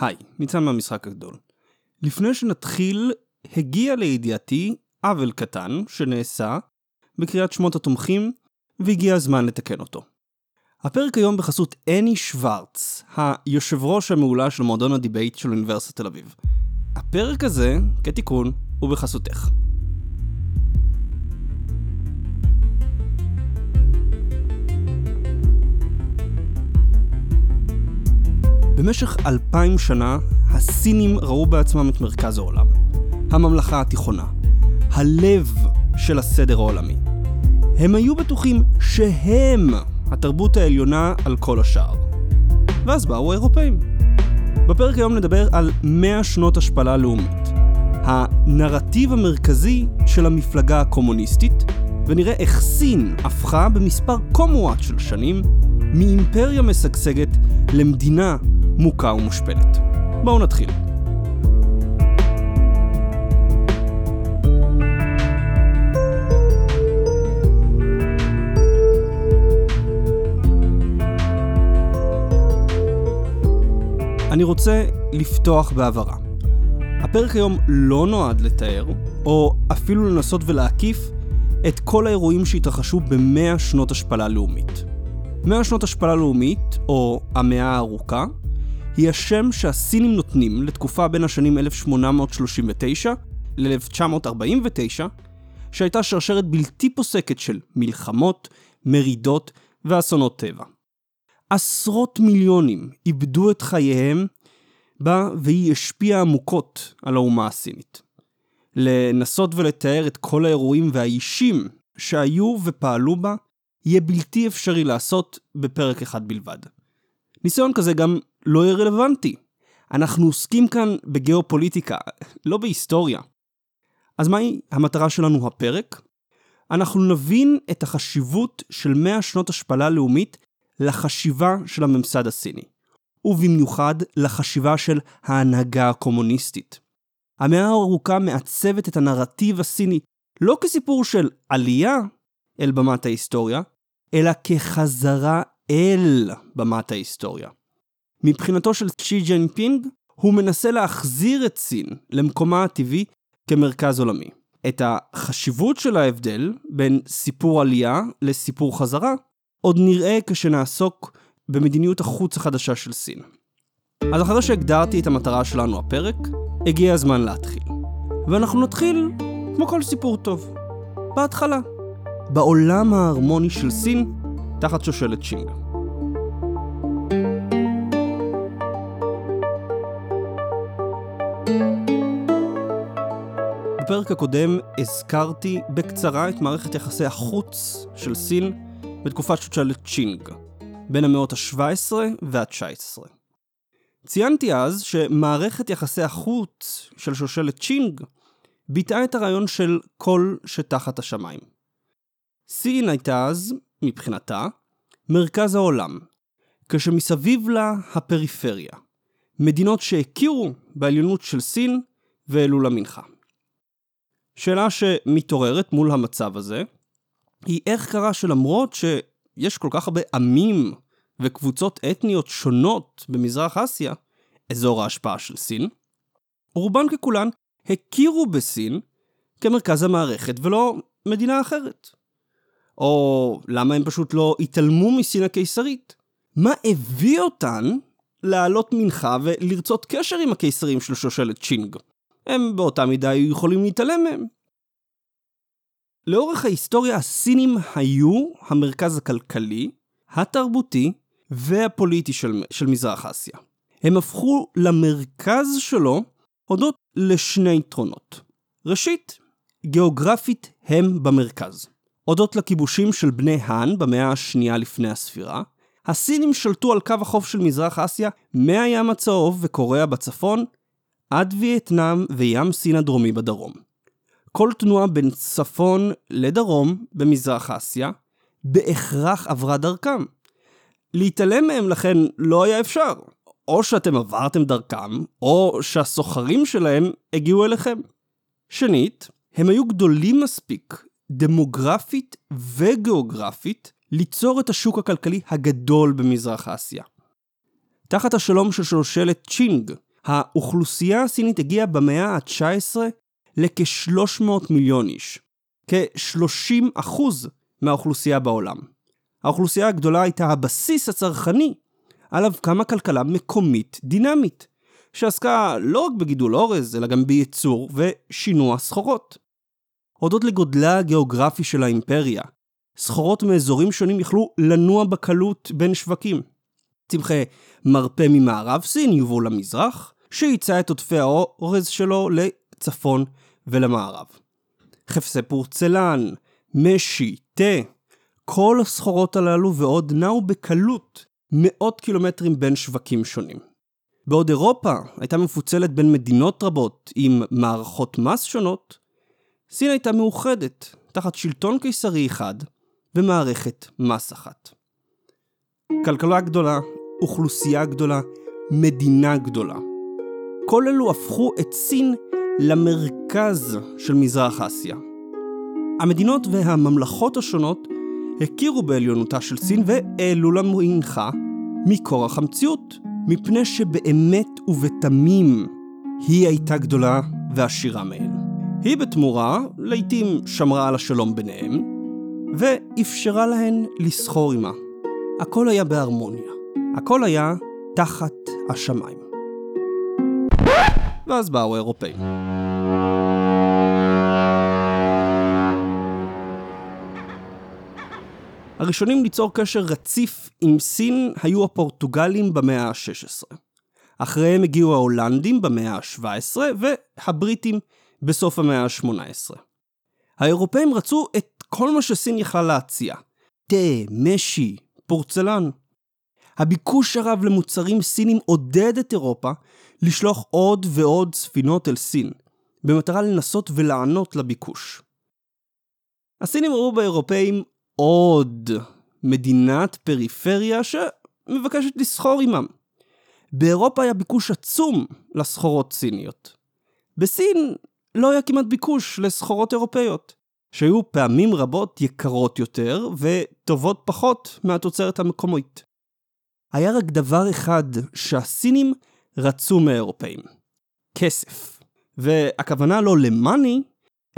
היי, ניצן מהמשחק הגדול. לפני שנתחיל, הגיע לידיעתי עוול קטן שנעשה בקריאת שמות התומכים, והגיע הזמן לתקן אותו. הפרק היום בחסות אני שוורץ, היושב ראש המעולה של מועדון הדיבייט של אוניברסיטת תל אביב. הפרק הזה, כתיקון, הוא בחסותך. במשך אלפיים שנה, הסינים ראו בעצמם את מרכז העולם. הממלכה התיכונה. הלב של הסדר העולמי. הם היו בטוחים שהם התרבות העליונה על כל השאר. ואז באו האירופאים. בפרק היום נדבר על 100 שנות השפלה לאומית. הנרטיב המרכזי של המפלגה הקומוניסטית, ונראה איך סין הפכה במספר כה מועט של שנים מאימפריה משגשגת למדינה מוכה ומושפלת. בואו נתחיל. אני רוצה לפתוח בהבהרה. הפרק היום לא נועד לתאר, או אפילו לנסות ולהקיף, את כל האירועים שהתרחשו במאה שנות השפלה לאומית. מאה שנות השפלה לאומית, או המאה הארוכה, היא השם שהסינים נותנים לתקופה בין השנים 1839 ל-1949, שהייתה שרשרת בלתי פוסקת של מלחמות, מרידות ואסונות טבע. עשרות מיליונים איבדו את חייהם בה והיא השפיעה עמוקות על האומה הסינית. לנסות ולתאר את כל האירועים והאישים שהיו ופעלו בה, יהיה בלתי אפשרי לעשות בפרק אחד בלבד. ניסיון כזה גם לא יהיה רלוונטי. אנחנו עוסקים כאן בגיאופוליטיקה, לא בהיסטוריה. אז מהי המטרה שלנו הפרק? אנחנו נבין את החשיבות של 100 שנות השפלה לאומית לחשיבה של הממסד הסיני, ובמיוחד לחשיבה של ההנהגה הקומוניסטית. המאה הארוכה מעצבת את הנרטיב הסיני לא כסיפור של עלייה אל במת ההיסטוריה, אלא כחזרה אל במת ההיסטוריה. מבחינתו של צ'י ג'נפינג, הוא מנסה להחזיר את סין למקומה הטבעי כמרכז עולמי. את החשיבות של ההבדל בין סיפור עלייה לסיפור חזרה, עוד נראה כשנעסוק במדיניות החוץ החדשה של סין. אז אחרי שהגדרתי את המטרה שלנו הפרק, הגיע הזמן להתחיל. ואנחנו נתחיל כמו כל סיפור טוב. בהתחלה. בעולם ההרמוני של סין, תחת שושלת שינג. בפרק הקודם הזכרתי בקצרה את מערכת יחסי החוץ של סין בתקופת שושלת צ'ינג, בין המאות ה-17 וה-19. ציינתי אז שמערכת יחסי החוץ של שושלת צ'ינג ביטאה את הרעיון של כל שתחת השמיים. סין הייתה אז, מבחינתה, מרכז העולם, כשמסביב לה הפריפריה, מדינות שהכירו בעליונות של סין והעלו למנחה. שאלה שמתעוררת מול המצב הזה, היא איך קרה שלמרות שיש כל כך הרבה עמים וקבוצות אתניות שונות במזרח אסיה, אזור ההשפעה של סין, רובן ככולן הכירו בסין כמרכז המערכת ולא מדינה אחרת. או למה הם פשוט לא התעלמו מסין הקיסרית? מה הביא אותן לעלות מנחה ולרצות קשר עם הקיסרים של שושלת צ'ינג? הם באותה מידה היו יכולים להתעלם מהם. לאורך ההיסטוריה הסינים היו המרכז הכלכלי, התרבותי והפוליטי של, של מזרח אסיה. הם הפכו למרכז שלו הודות לשני יתרונות. ראשית, גיאוגרפית הם במרכז. הודות לכיבושים של בני האן במאה השנייה לפני הספירה, הסינים שלטו על קו החוף של מזרח אסיה מהים הצהוב וקוריאה בצפון עד וייטנאם וים סין הדרומי בדרום. כל תנועה בין צפון לדרום במזרח אסיה בהכרח עברה דרכם. להתעלם מהם לכן לא היה אפשר. או שאתם עברתם דרכם, או שהסוחרים שלהם הגיעו אליכם. שנית, הם היו גדולים מספיק, דמוגרפית וגיאוגרפית, ליצור את השוק הכלכלי הגדול במזרח אסיה. תחת השלום של שושלת צ'ינג, האוכלוסייה הסינית הגיעה במאה ה-19 לכ-300 מיליון איש, כ-30% מהאוכלוסייה בעולם. האוכלוסייה הגדולה הייתה הבסיס הצרכני עליו קמה כלכלה מקומית דינמית, שעסקה לא רק בגידול אורז, אלא גם בייצור ושינוע סחורות. הודות לגודלה הגיאוגרפי של האימפריה, סחורות מאזורים שונים יכלו לנוע בקלות בין שווקים. צמחי מרפא ממערב סין יובאו למזרח, שייצא את עודפי האורז שלו לצפון ולמערב. חפשי פורצלן, משי, תה, כל הסחורות הללו ועוד נעו בקלות מאות קילומטרים בין שווקים שונים. בעוד אירופה הייתה מפוצלת בין מדינות רבות עם מערכות מס שונות, סין הייתה מאוחדת תחת שלטון קיסרי אחד ומערכת מס אחת. כלכלה גדולה, אוכלוסייה גדולה, מדינה גדולה. כל אלו הפכו את סין למרכז של מזרח אסיה. המדינות והממלכות השונות הכירו בעליונותה של סין והעלו לה מנחה מכורח המציאות, מפני שבאמת ובתמים היא הייתה גדולה ועשירה מהן. היא בתמורה, לעתים שמרה על השלום ביניהם, ואפשרה להן לסחור עימה. הכל היה בהרמוניה. הכל היה תחת השמיים. ואז באו האירופאים. הראשונים ליצור קשר רציף עם סין היו הפורטוגלים במאה ה-16. אחריהם הגיעו ההולנדים במאה ה-17 והבריטים בסוף המאה ה-18. האירופאים רצו את כל מה שסין יכלה להציע. תה, משי, פורצלן. הביקוש הרב למוצרים סינים עודד את אירופה לשלוח עוד ועוד ספינות אל סין, במטרה לנסות ולענות לביקוש. הסינים ראו באירופאים עוד מדינת פריפריה שמבקשת לסחור עמם. באירופה היה ביקוש עצום לסחורות סיניות. בסין לא היה כמעט ביקוש לסחורות אירופאיות, שהיו פעמים רבות יקרות יותר וטובות פחות מהתוצרת המקומית. היה רק דבר אחד שהסינים רצו מהאירופאים, כסף. והכוונה לא למאני,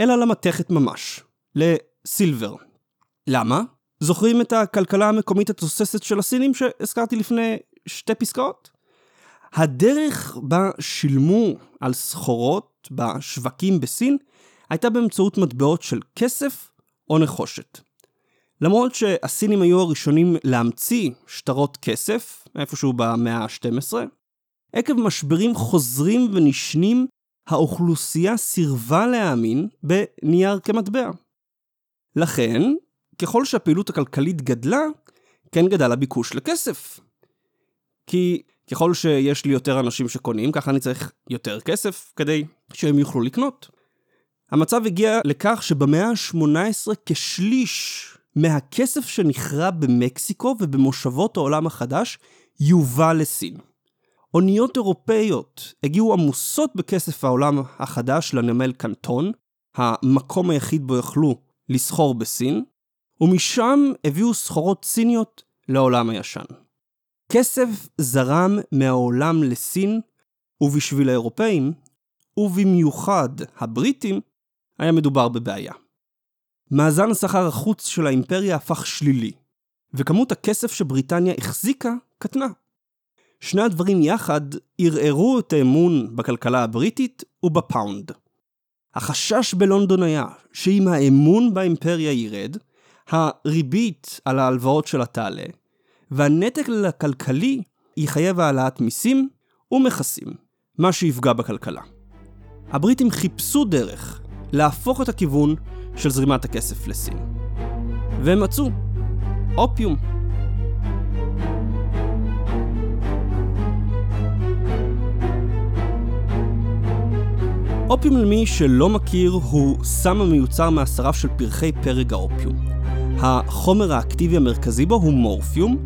אלא למתכת ממש, לסילבר. למה? זוכרים את הכלכלה המקומית התוססת של הסינים שהזכרתי לפני שתי פסקאות? הדרך בה שילמו על סחורות בשווקים בסין הייתה באמצעות מטבעות של כסף או נחושת. למרות שהסינים היו הראשונים להמציא שטרות כסף, איפשהו במאה ה-12, עקב משברים חוזרים ונשנים, האוכלוסייה סירבה להאמין בנייר כמטבע. לכן, ככל שהפעילות הכלכלית גדלה, כן גדל הביקוש לכסף. כי ככל שיש לי יותר אנשים שקונים, ככה אני צריך יותר כסף כדי שהם יוכלו לקנות. המצב הגיע לכך שבמאה ה-18 כשליש מהכסף שנכרע במקסיקו ובמושבות העולם החדש יובא לסין. אוניות אירופאיות הגיעו עמוסות בכסף העולם החדש לנמל קנטון, המקום היחיד בו יכלו לסחור בסין, ומשם הביאו סחורות סיניות לעולם הישן. כסף זרם מהעולם לסין, ובשביל האירופאים, ובמיוחד הבריטים, היה מדובר בבעיה. מאזן השכר החוץ של האימפריה הפך שלילי, וכמות הכסף שבריטניה החזיקה קטנה. שני הדברים יחד ערערו את האמון בכלכלה הבריטית ובפאונד. החשש בלונדון היה שאם האמון באימפריה ירד, הריבית על ההלוואות שלה תעלה, והנתק הכלכלי יחייב העלאת מיסים ומכסים, מה שיפגע בכלכלה. הבריטים חיפשו דרך להפוך את הכיוון של זרימת הכסף לסין. והם מצאו אופיום. אופיום למי שלא מכיר הוא סם המיוצר מהשרף של פרחי פרג האופיום. החומר האקטיבי המרכזי בו הוא מורפיום,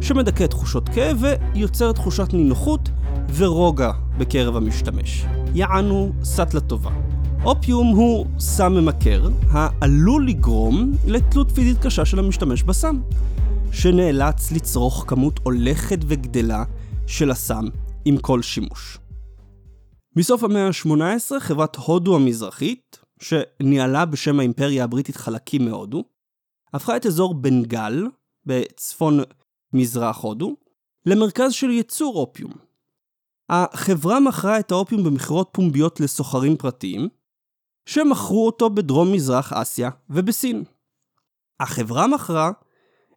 שמדכא תחושות כאב ויוצר תחושת נינוחות ורוגע בקרב המשתמש. יענו סאטלה טובה. אופיום הוא סם ממכר, העלול לגרום לתלות פיזית קשה של המשתמש בסם, שנאלץ לצרוך כמות הולכת וגדלה של הסם עם כל שימוש. מסוף המאה ה-18 חברת הודו המזרחית, שניהלה בשם האימפריה הבריטית חלקים מהודו, הפכה את אזור בנגל, בצפון מזרח הודו, למרכז של ייצור אופיום. החברה מכרה את האופיום במכירות פומביות לסוחרים פרטיים, שמכרו אותו בדרום מזרח אסיה ובסין. החברה מכרה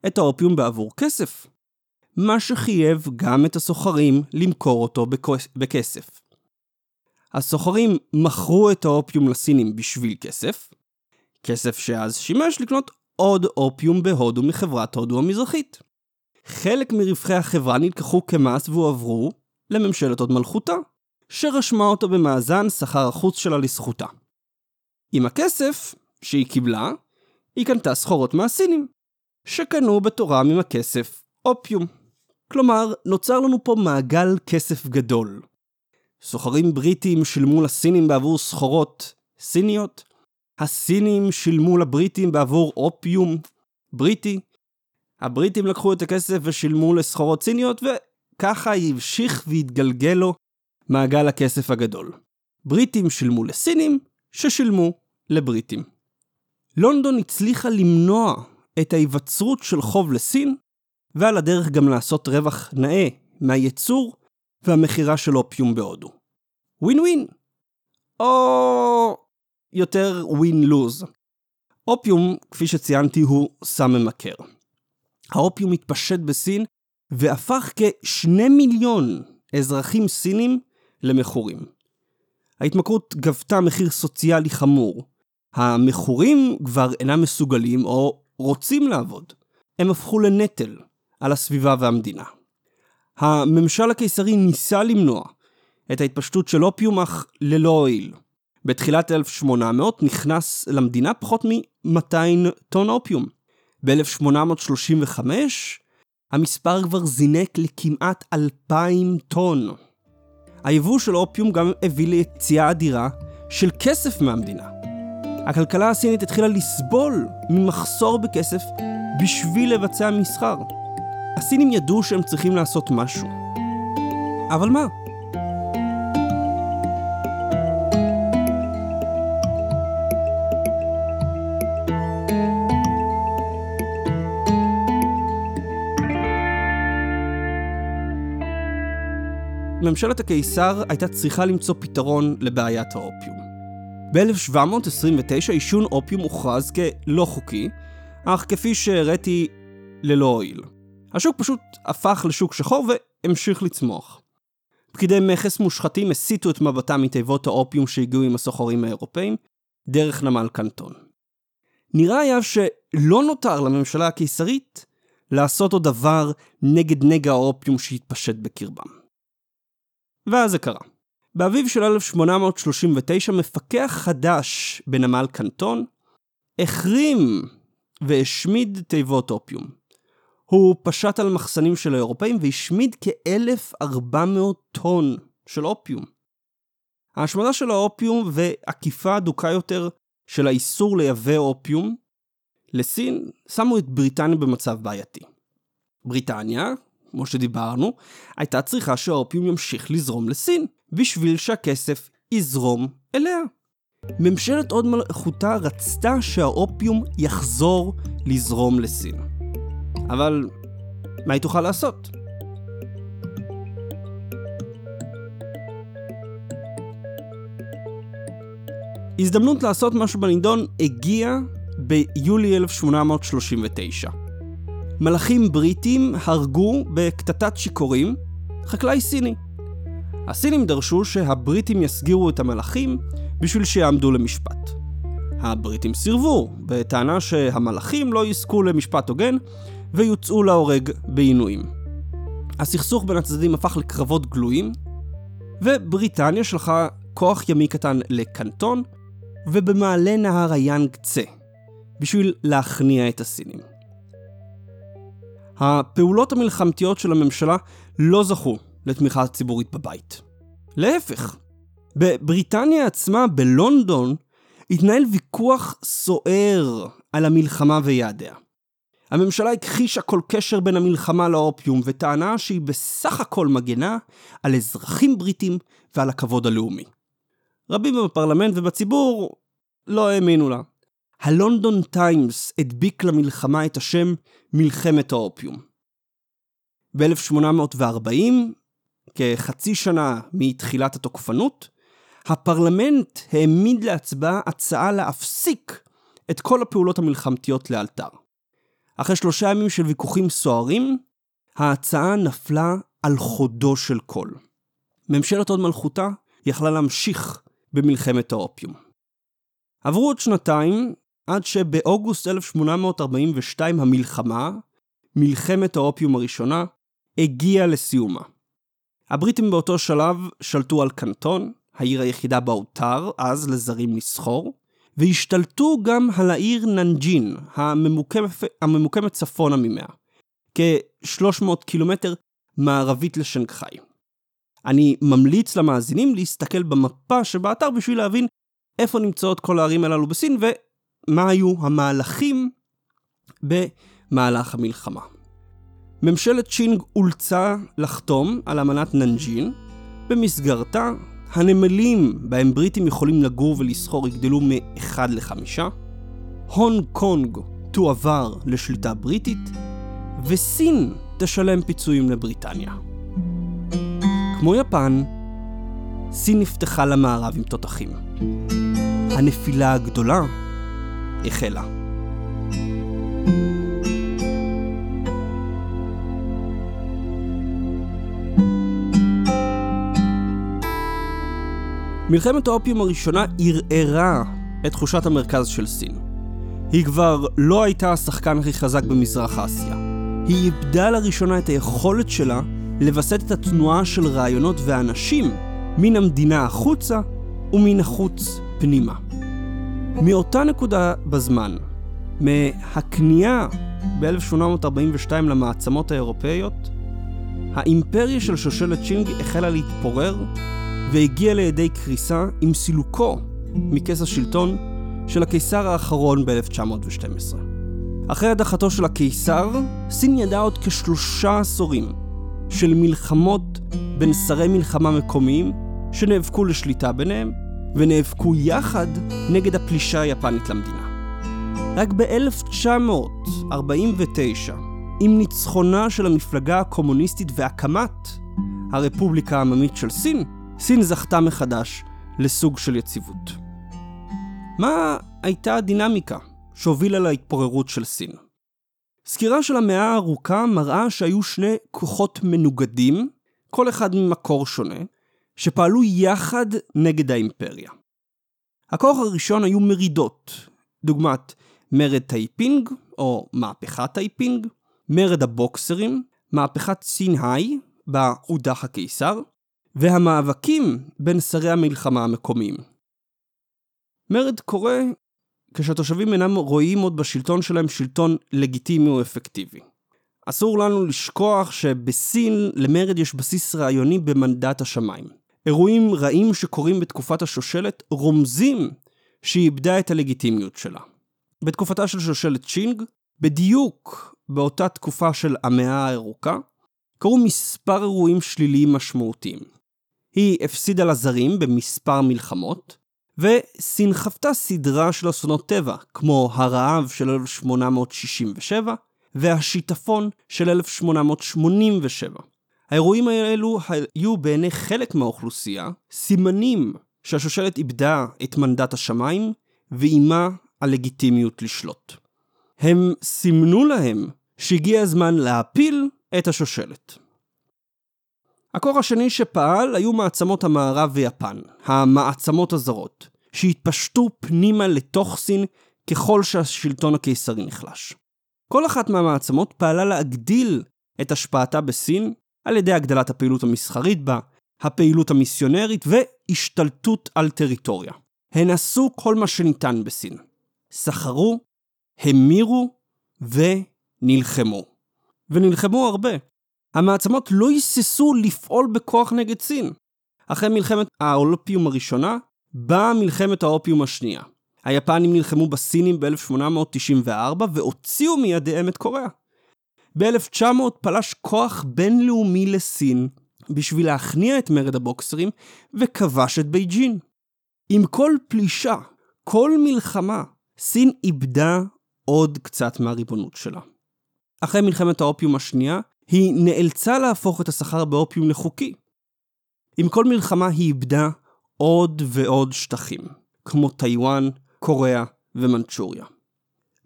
את האופיום בעבור כסף, מה שחייב גם את הסוחרים למכור אותו בכסף. הסוחרים מכרו את האופיום לסינים בשביל כסף, כסף שאז שימש לקנות עוד אופיום בהודו מחברת הודו המזרחית. חלק מרווחי החברה נלקחו כמס והועברו לממשלת הוד מלכותה, שרשמה אותו במאזן שכר החוץ שלה לזכותה. עם הכסף שהיא קיבלה, היא קנתה סחורות מהסינים, שקנו בתורם עם הכסף אופיום. כלומר, נוצר לנו פה מעגל כסף גדול. סוחרים בריטים שילמו לסינים בעבור סחורות סיניות, הסינים שילמו לבריטים בעבור אופיום בריטי, הבריטים לקחו את הכסף ושילמו לסחורות סיניות, וככה המשיך והתגלגל לו מעגל הכסף הגדול. בריטים שילמו לסינים, ששילמו לבריטים. לונדון הצליחה למנוע את ההיווצרות של חוב לסין, ועל הדרך גם לעשות רווח נאה מהייצור והמכירה של אופיום בהודו. ווין ווין. או יותר ווין לוז. אופיום, כפי שציינתי, הוא סם ממכר. האופיום התפשט בסין והפך כשני מיליון אזרחים סינים למכורים. ההתמכרות גבתה מחיר סוציאלי חמור. המכורים כבר אינם מסוגלים או רוצים לעבוד. הם הפכו לנטל על הסביבה והמדינה. הממשל הקיסרי ניסה למנוע את ההתפשטות של אופיום אך ללא הועיל. בתחילת 1800 נכנס למדינה פחות מ-200 טון אופיום. ב-1835 המספר כבר זינק לכמעט 2,000 טון. היבוא של אופיום גם הביא ליציאה אדירה של כסף מהמדינה. הכלכלה הסינית התחילה לסבול ממחסור בכסף בשביל לבצע מסחר. הסינים ידעו שהם צריכים לעשות משהו. אבל מה? ממשלת הקיסר הייתה צריכה למצוא פתרון לבעיית האופיום. ב-1729 עישון אופיום הוכרז כלא חוקי, אך כפי שהראיתי, ללא הועיל. השוק פשוט הפך לשוק שחור והמשיך לצמוח. פקידי מכס מושחתים הסיטו את מבטם מתיבות האופיום שהגיעו עם הסוחרים האירופאים, דרך נמל קנטון. נראה היה שלא נותר לממשלה הקיסרית לעשות עוד דבר נגד נגע האופיום שהתפשט בקרבם. ואז זה קרה. באביב של 1839 מפקח חדש בנמל קנטון החרים והשמיד תיבות אופיום. הוא פשט על מחסנים של האירופאים והשמיד כ-1,400 טון של אופיום. ההשמדה של האופיום ועקיפה הדוקה יותר של האיסור לייבא אופיום לסין שמו את בריטניה במצב בעייתי. בריטניה, כמו שדיברנו, הייתה צריכה שהאופיום ימשיך לזרום לסין, בשביל שהכסף יזרום אליה. ממשלת הוד מלכותה רצתה שהאופיום יחזור לזרום לסין. אבל מה היא תוכל לעשות? הזדמנות לעשות משהו בנידון הגיעה ביולי 1839. מלאכים בריטים הרגו בקטטת שיכורים חקלאי סיני. הסינים דרשו שהבריטים יסגירו את המלאכים בשביל שיעמדו למשפט. הבריטים סירבו, בטענה שהמלאכים לא יזכו למשפט הוגן ויוצאו להורג בעינויים. הסכסוך בין הצדדים הפך לקרבות גלויים, ובריטניה שלחה כוח ימי קטן לקנטון, ובמעלה נהר היאנג צה, בשביל להכניע את הסינים. הפעולות המלחמתיות של הממשלה לא זכו לתמיכה ציבורית בבית. להפך, בבריטניה עצמה, בלונדון, התנהל ויכוח סוער על המלחמה ויעדיה. הממשלה הכחישה כל קשר בין המלחמה לאופיום וטענה שהיא בסך הכל מגנה על אזרחים בריטים ועל הכבוד הלאומי. רבים בפרלמנט ובציבור לא האמינו לה. הלונדון טיימס הדביק למלחמה את השם מלחמת האופיום. ב-1840, כחצי שנה מתחילת התוקפנות, הפרלמנט העמיד להצבעה הצעה להפסיק את כל הפעולות המלחמתיות לאלתר. אחרי שלושה ימים של ויכוחים סוערים, ההצעה נפלה על חודו של קול. ממשלת הוד מלכותה יכלה להמשיך במלחמת האופיום. עברו עוד שנתיים, עד שבאוגוסט 1842 המלחמה, מלחמת האופיום הראשונה, הגיעה לסיומה. הבריטים באותו שלב שלטו על קנטון, העיר היחידה בה הותר אז לזרים לסחור, והשתלטו גם על העיר ננג'ין, הממוקמת, הממוקמת צפונה ממאה, כ-300 קילומטר מערבית לשנגחאי. אני ממליץ למאזינים להסתכל במפה שבאתר בשביל להבין איפה נמצאות כל הערים הללו בסין ומה היו המהלכים במהלך המלחמה. ממשלת צ'ינג אולצה לחתום על אמנת ננג'ין, במסגרתה הנמלים בהם בריטים יכולים לגור ולסחור יגדלו מ-1 ל-5, הונג קונג תועבר לשליטה בריטית, וסין תשלם פיצויים לבריטניה. כמו יפן, סין נפתחה למערב עם תותחים. הנפילה הגדולה החלה. מלחמת האופיום הראשונה ערערה את תחושת המרכז של סין. היא כבר לא הייתה השחקן הכי חזק במזרח אסיה. היא איבדה לראשונה את היכולת שלה לווסת את התנועה של רעיונות ואנשים מן המדינה החוצה ומן החוץ פנימה. מאותה נקודה בזמן, מהכניעה ב-1842 למעצמות האירופאיות, האימפריה של שושלת צ'ינג החלה להתפורר והגיע לידי קריסה עם סילוקו מכס השלטון של הקיסר האחרון ב-1912. אחרי הדחתו של הקיסר, סין ידעה עוד כשלושה עשורים של מלחמות בין שרי מלחמה מקומיים שנאבקו לשליטה ביניהם, ונאבקו יחד נגד הפלישה היפנית למדינה. רק ב-1949, עם ניצחונה של המפלגה הקומוניסטית והקמת הרפובליקה העממית של סין, סין זכתה מחדש לסוג של יציבות. מה הייתה הדינמיקה שהובילה להתפוררות של סין? סקירה של המאה הארוכה מראה שהיו שני כוחות מנוגדים, כל אחד ממקור שונה, שפעלו יחד נגד האימפריה. הכוח הראשון היו מרידות, דוגמת מרד טייפינג, או מהפכת טייפינג, מרד הבוקסרים, מהפכת סיני, בה הודח הקיסר, והמאבקים בין שרי המלחמה המקומיים. מרד קורה כשהתושבים אינם רואים עוד בשלטון שלהם שלטון לגיטימי או אפקטיבי. אסור לנו לשכוח שבסין למרד יש בסיס רעיוני במנדט השמיים. אירועים רעים שקורים בתקופת השושלת רומזים שהיא איבדה את הלגיטימיות שלה. בתקופתה של שושלת צ'ינג, בדיוק באותה תקופה של המאה הירוקה, קרו מספר אירועים שליליים משמעותיים. היא הפסידה לזרים במספר מלחמות, וסין חוותה סדרה של אסונות טבע, כמו הרעב של 1867 והשיטפון של 1887. האירועים האלו היו בעיני חלק מהאוכלוסייה סימנים שהשושלת איבדה את מנדט השמיים ועימה הלגיטימיות לשלוט. הם סימנו להם שהגיע הזמן להפיל את השושלת. הכוח השני שפעל היו מעצמות המערב ויפן, המעצמות הזרות, שהתפשטו פנימה לתוך סין ככל שהשלטון הקיסרי נחלש. כל אחת מהמעצמות פעלה להגדיל את השפעתה בסין על ידי הגדלת הפעילות המסחרית בה, הפעילות המיסיונרית והשתלטות על טריטוריה. הן עשו כל מה שניתן בסין. סחרו, המירו ונלחמו. ונלחמו הרבה. המעצמות לא היססו לפעול בכוח נגד סין. אחרי מלחמת האופיום הראשונה, באה מלחמת האופיום השנייה. היפנים נלחמו בסינים ב-1894 והוציאו מידיהם את קוריאה. ב-1900 פלש כוח בינלאומי לסין בשביל להכניע את מרד הבוקסרים וכבש את בייג'ין. עם כל פלישה, כל מלחמה, סין איבדה עוד קצת מהריבונות שלה. אחרי מלחמת האופיום השנייה, היא נאלצה להפוך את הסחר באופיום לחוקי. עם כל מלחמה היא איבדה עוד ועוד שטחים, כמו טיוואן, קוריאה ומנצ'וריה.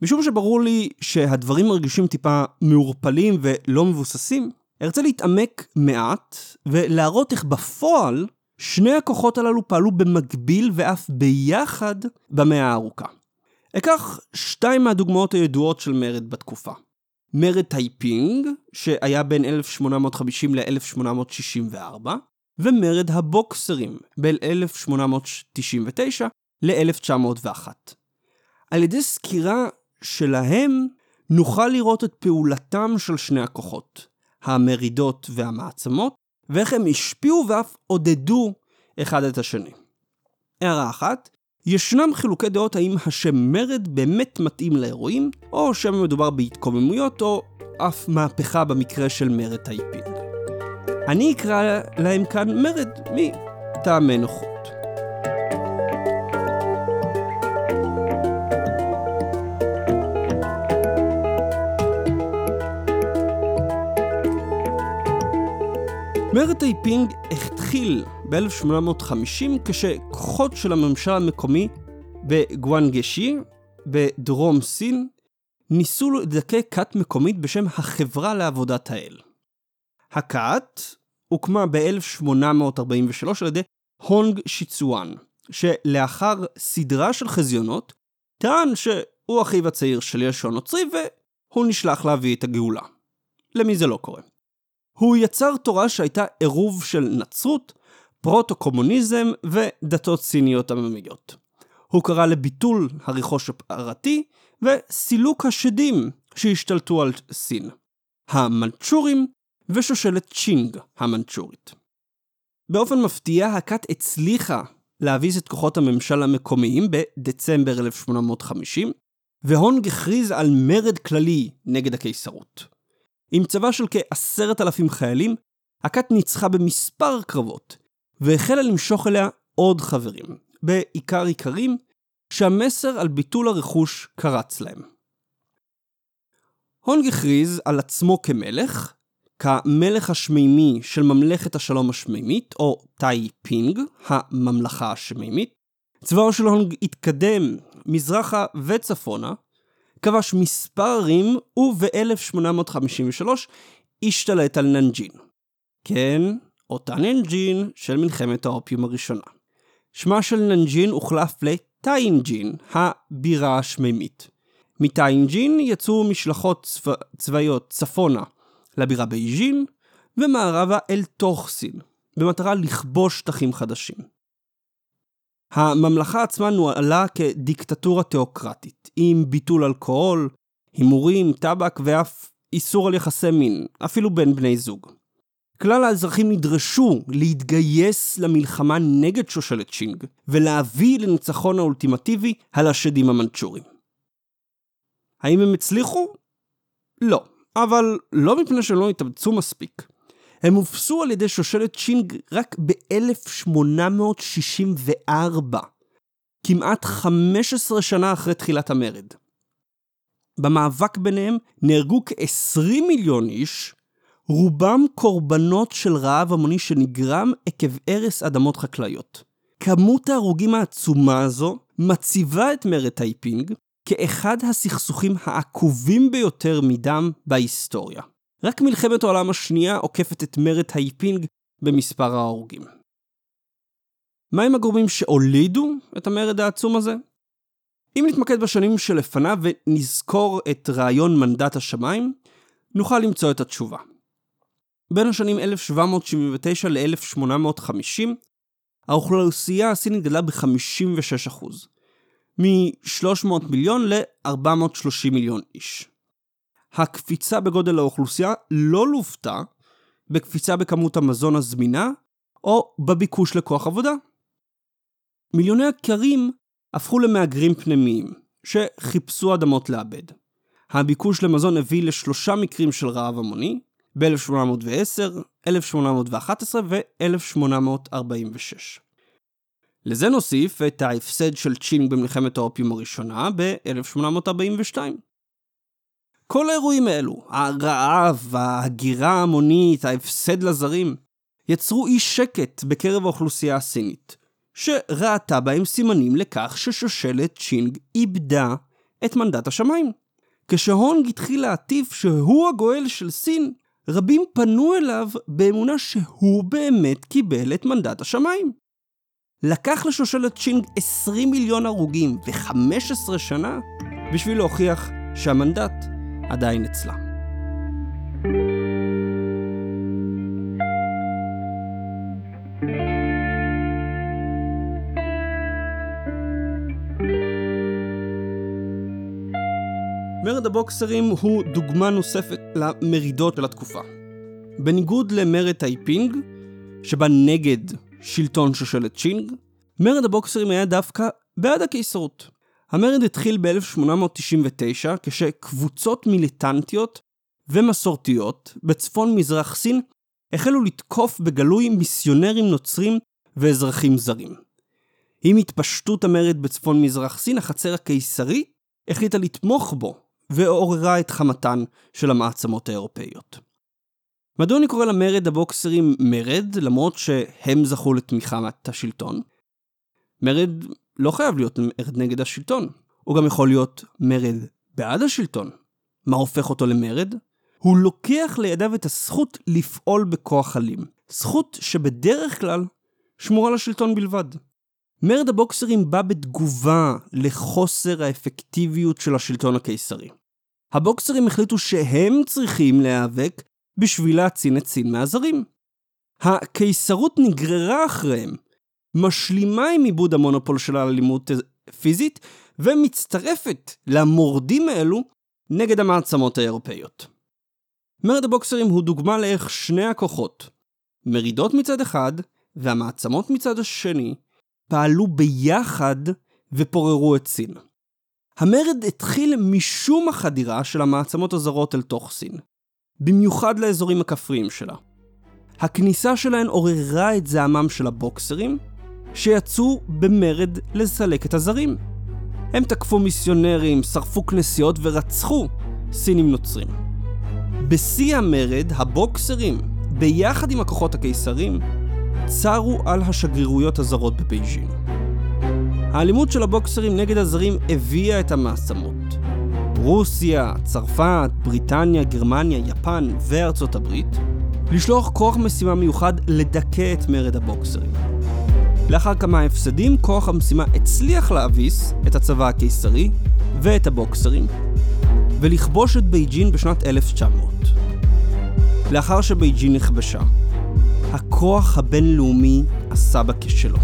משום שברור לי שהדברים מרגישים טיפה מעורפלים ולא מבוססים, ארצה להתעמק מעט ולהראות איך בפועל שני הכוחות הללו פעלו במקביל ואף ביחד במאה הארוכה. אקח שתיים מהדוגמאות הידועות של מרד בתקופה. מרד טייפינג, שהיה בין 1850 ל-1864, ומרד הבוקסרים בין 1899 ל-1901. על ידי סקירה שלהם נוכל לראות את פעולתם של שני הכוחות, המרידות והמעצמות, ואיך הם השפיעו ואף עודדו אחד את השני. הערה אחת, ישנם חילוקי דעות האם השם מרד באמת מתאים לאירועים, או שמא מדובר בהתקוממויות, או אף מהפכה במקרה של מרד טייפינג. אני אקרא להם כאן מרד מטעמי נוחות. מרד טייפינג התחיל ב-1850 כשכוחות של הממשל המקומי בגואנגשי, בדרום סין, ניסו לדכא כת מקומית בשם החברה לעבודת האל. הכת הוקמה ב-1843 על ידי הונג שיצואן, שלאחר סדרה של חזיונות, טען שהוא אחיו הצעיר של ישו הנוצרי והוא נשלח להביא את הגאולה. למי זה לא קורה? הוא יצר תורה שהייתה עירוב של נצרות, פרוטו-קומוניזם ודתות סיניות עממיות. הוא קרא לביטול הריחוש הפרטי וסילוק השדים שהשתלטו על סין. המנצ'ורים ושושלת צ'ינג המנצ'ורית. באופן מפתיע, הכת הצליחה להביס את כוחות הממשל המקומיים בדצמבר 1850, והונג הכריז על מרד כללי נגד הקיסרות. עם צבא של כעשרת אלפים חיילים, הכת ניצחה במספר קרבות, והחלה למשוך אליה עוד חברים, בעיקר איכרים, שהמסר על ביטול הרכוש קרץ להם. הונג הכריז על עצמו כמלך, כמלך השמימי של ממלכת השלום השמימית, או טאי פינג, הממלכה השמימית. צבאו של הונג התקדם מזרחה וצפונה, כבש מספר ערים, וב-1853 השתלט על ננג'ין. כן, אותה ננג'ין של מלחמת האופיום הראשונה. שמה של ננג'ין הוחלף לטיינג'ין, הבירה השמימית. מטיינג'ין יצאו משלחות צבא... צבאיות צפונה לבירה בייג'ין, ומערבה אל תוך סין, במטרה לכבוש שטחים חדשים. הממלכה עצמה נוהלה כדיקטטורה תיאוקרטית, עם ביטול אלכוהול, הימורים, טבק ואף איסור על יחסי מין, אפילו בין בני זוג. כלל האזרחים נדרשו להתגייס למלחמה נגד שושלת צ'ינג, ולהביא לניצחון האולטימטיבי על השדים המנצ'ורים. האם הם הצליחו? לא. אבל לא מפני שהם לא התאמצו מספיק. הם הובסו על ידי שושלת צ'ינג רק ב-1864, כמעט 15 שנה אחרי תחילת המרד. במאבק ביניהם נהרגו כ-20 מיליון איש, רובם קורבנות של רעב המוני שנגרם עקב הרס אדמות חקלאיות. כמות ההרוגים העצומה הזו מציבה את מרד טייפינג כאחד הסכסוכים העקובים ביותר מדם בהיסטוריה. רק מלחמת העולם השנייה עוקפת את מרד טייפינג במספר ההרוגים. מהם הגורמים שהולידו את המרד העצום הזה? אם נתמקד בשנים שלפניו ונזכור את רעיון מנדט השמיים, נוכל למצוא את התשובה. בין השנים 1779 ל-1850, האוכלוסייה הסינית גדלה ב-56%. מ-300 מיליון ל-430 מיליון איש. הקפיצה בגודל האוכלוסייה לא לוותה בקפיצה בכמות המזון הזמינה או בביקוש לכוח עבודה. מיליוני הכרים הפכו למהגרים פנימיים, שחיפשו אדמות לאבד. הביקוש למזון הביא לשלושה מקרים של רעב המוני, ב-1810, 1811 ו-1846. לזה נוסיף את ההפסד של צ'ינג במלחמת האופיום הראשונה ב-1842. כל האירועים האלו, הרעב, ההגירה ההמונית, ההפסד לזרים, יצרו אי שקט בקרב האוכלוסייה הסינית, שראתה בהם סימנים לכך ששושלת צ'ינג איבדה את מנדט השמיים. כשהונג התחיל להטיף שהוא הגואל של סין, רבים פנו אליו באמונה שהוא באמת קיבל את מנדט השמיים. לקח לשושלת צ'ינג 20 מיליון הרוגים ו-15 שנה בשביל להוכיח שהמנדט עדיין אצלה. מרד הבוקסרים הוא דוגמה נוספת למרידות של התקופה. בניגוד למרד טייפינג, שבא נגד שלטון שושלת צ'ינג, מרד הבוקסרים היה דווקא בעד הקיסרות. המרד התחיל ב-1899 כשקבוצות מיליטנטיות ומסורתיות בצפון מזרח סין החלו לתקוף בגלוי מיסיונרים נוצרים ואזרחים זרים. עם התפשטות המרד בצפון מזרח סין, החצר הקיסרי החליטה לתמוך בו ועוררה את חמתן של המעצמות האירופאיות. מדוע אני קורא למרד הבוקסרים מרד, למרות שהם זכו לתמיכת השלטון? מרד לא חייב להיות מרד נגד השלטון, הוא גם יכול להיות מרד בעד השלטון. מה הופך אותו למרד? הוא לוקח לידיו את הזכות לפעול בכוח אלים. זכות שבדרך כלל שמורה לשלטון בלבד. מרד הבוקסרים בא בתגובה לחוסר האפקטיביות של השלטון הקיסרי. הבוקסרים החליטו שהם צריכים להיאבק בשביל להצין את סין מהזרים. הקיסרות נגררה אחריהם, משלימה עם עיבוד המונופול שלה על אלימות פיזית, ומצטרפת למורדים האלו נגד המעצמות האירופאיות. מרד הבוקסרים הוא דוגמה לאיך שני הכוחות, מרידות מצד אחד והמעצמות מצד השני, פעלו ביחד ופוררו את סין. המרד התחיל משום החדירה של המעצמות הזרות אל תוך סין, במיוחד לאזורים הכפריים שלה. הכניסה שלהן עוררה את זעמם של הבוקסרים, שיצאו במרד לסלק את הזרים. הם תקפו מיסיונרים, שרפו כנסיות ורצחו סינים נוצרים. בשיא המרד, הבוקסרים, ביחד עם הכוחות הקיסרים, צרו על השגרירויות הזרות בבייג'ין. האלימות של הבוקסרים נגד הזרים הביאה את המעצמות. רוסיה, צרפת, בריטניה, גרמניה, יפן וארצות הברית לשלוח כוח משימה מיוחד לדכא את מרד הבוקסרים. לאחר כמה הפסדים, כוח המשימה הצליח להביס את הצבא הקיסרי ואת הבוקסרים, ולכבוש את בייג'ין בשנת 1900. לאחר שבייג'ין נכבשה, הכוח הבינלאומי עשה בה כבשלו.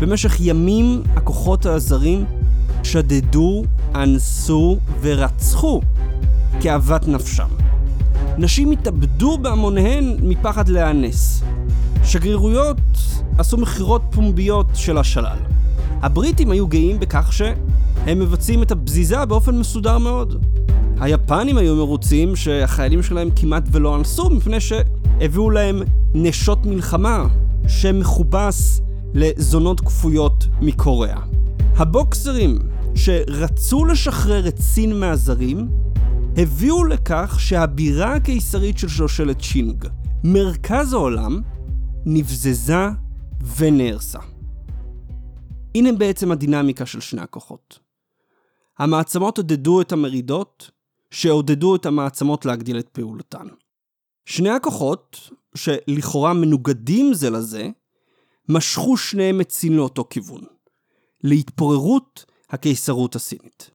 במשך ימים הכוחות הזרים שדדו, אנסו ורצחו כאוות נפשם. נשים התאבדו בהמוניהן מפחד להיאנס. שגרירויות עשו מכירות פומביות של השלל. הבריטים היו גאים בכך שהם מבצעים את הבזיזה באופן מסודר מאוד. היפנים היו מרוצים שהחיילים שלהם כמעט ולא אנסו מפני שהביאו להם נשות מלחמה שמכובס לזונות כפויות מקוריאה. הבוקסרים שרצו לשחרר את סין מהזרים הביאו לכך שהבירה הקיסרית של שושלת צ'ינג, מרכז העולם, נבזזה ונהרסה. הנה בעצם הדינמיקה של שני הכוחות. המעצמות עודדו את המרידות, שעודדו את המעצמות להגדיל את פעולתן. שני הכוחות, שלכאורה מנוגדים זה לזה, משכו שניהם את סין לאותו כיוון, להתפוררות הקיסרות הסינית.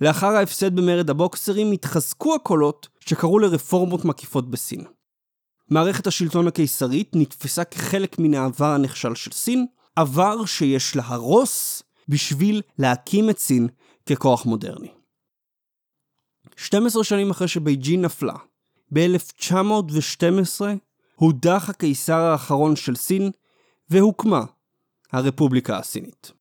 לאחר ההפסד במרד הבוקסרים התחזקו הקולות שקראו לרפורמות מקיפות בסין. מערכת השלטון הקיסרית נתפסה כחלק מן העבר הנכשל של סין, עבר שיש להרוס בשביל להקים את סין ככוח מודרני. 12 שנים אחרי שבייג'ין נפלה, ב-1912 הודח הקיסר האחרון של סין והוקמה הרפובליקה הסינית.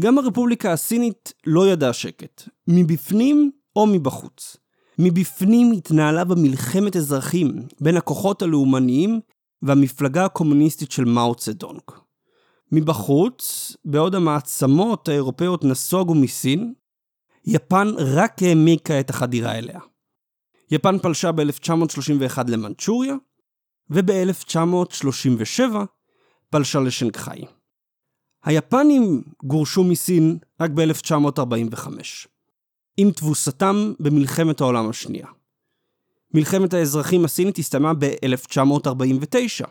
גם הרפובליקה הסינית לא ידעה שקט, מבפנים או מבחוץ. מבפנים התנהלה במלחמת אזרחים בין הכוחות הלאומניים והמפלגה הקומוניסטית של מאו צדונג. מבחוץ, בעוד המעצמות האירופאיות נסוגו מסין, יפן רק העמיקה את החדירה אליה. יפן פלשה ב-1931 למנצ'וריה, וב-1937 פלשה לשנגחאי. היפנים גורשו מסין רק ב-1945, עם תבוסתם במלחמת העולם השנייה. מלחמת האזרחים הסינית הסתיימה ב-1949,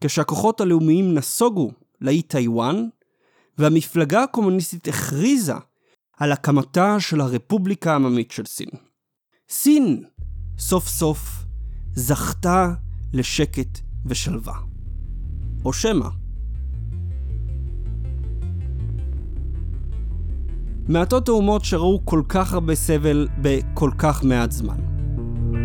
כשהכוחות הלאומיים נסוגו לאי טיוואן, והמפלגה הקומוניסטית הכריזה על הקמתה של הרפובליקה העממית של סין. סין, סוף סוף, זכתה לשקט ושלווה. או שמא. מעטות האומות שראו כל כך הרבה סבל בכל כך מעט זמן.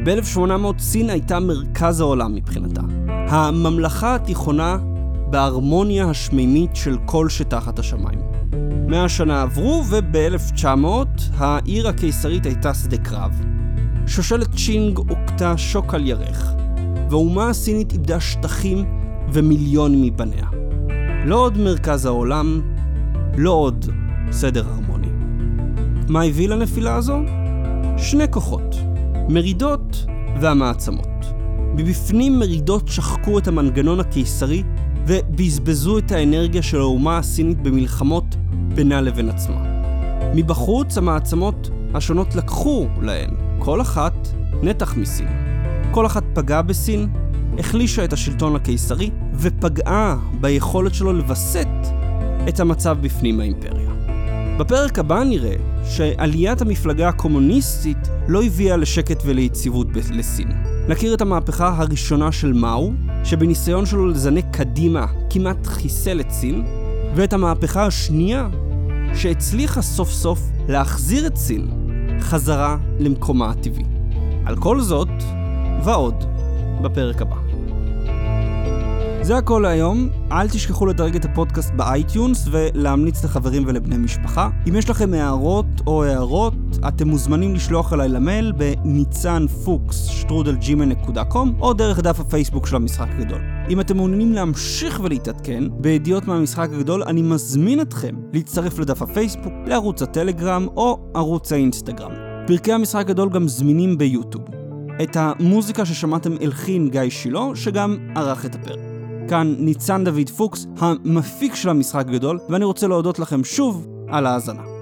ב-1800 סין הייתה מרכז העולם מבחינתה. הממלכה התיכונה בהרמוניה השמימית של כל שתחת השמיים. מאה שנה עברו, וב-1900 העיר הקיסרית הייתה שדה קרב. שושלת צ'ינג הוכתה שוק על ירך, והאומה הסינית איבדה שטחים ומיליונים מבניה. לא עוד מרכז העולם, לא עוד סדר הרמוני. מה הביא לנפילה הזו? שני כוחות, מרידות והמעצמות. מבפנים מרידות שחקו את המנגנון הקיסרי ובזבזו את האנרגיה של האומה הסינית במלחמות בינה לבין עצמה. מבחוץ המעצמות השונות לקחו להן, כל אחת, נתח מסין. כל אחת פגעה בסין, החלישה את השלטון הקיסרי ופגעה ביכולת שלו לווסת את המצב בפנים האימפריה. בפרק הבא נראה שעליית המפלגה הקומוניסטית לא הביאה לשקט וליציבות לסין. נכיר את המהפכה הראשונה של מאו, שבניסיון שלו לזנק קדימה כמעט חיסל את סין, ואת המהפכה השנייה, שהצליחה סוף סוף להחזיר את סין חזרה למקומה הטבעי. על כל זאת, ועוד, בפרק הבא. זה הכל להיום, אל תשכחו לדרג את הפודקאסט ב iTunes ולהמליץ לחברים ולבני משפחה. אם יש לכם הערות או הארות, אתם מוזמנים לשלוח אליי למייל בניצן פוקס שטרודל gmail.com או דרך דף הפייסבוק של המשחק הגדול. אם אתם מעוניינים להמשיך ולהתעדכן בידיעות מהמשחק הגדול, אני מזמין אתכם להצטרף לדף הפייסבוק, לערוץ הטלגרם או ערוץ האינסטגרם. פרקי המשחק הגדול גם זמינים ביוטיוב. את המוזיקה ששמעתם הלחין גיא שילה, שגם ערך את הפרק. כאן ניצן דוד פוקס, המפיק של המשחק גדול, ואני רוצה להודות לכם שוב על ההאזנה.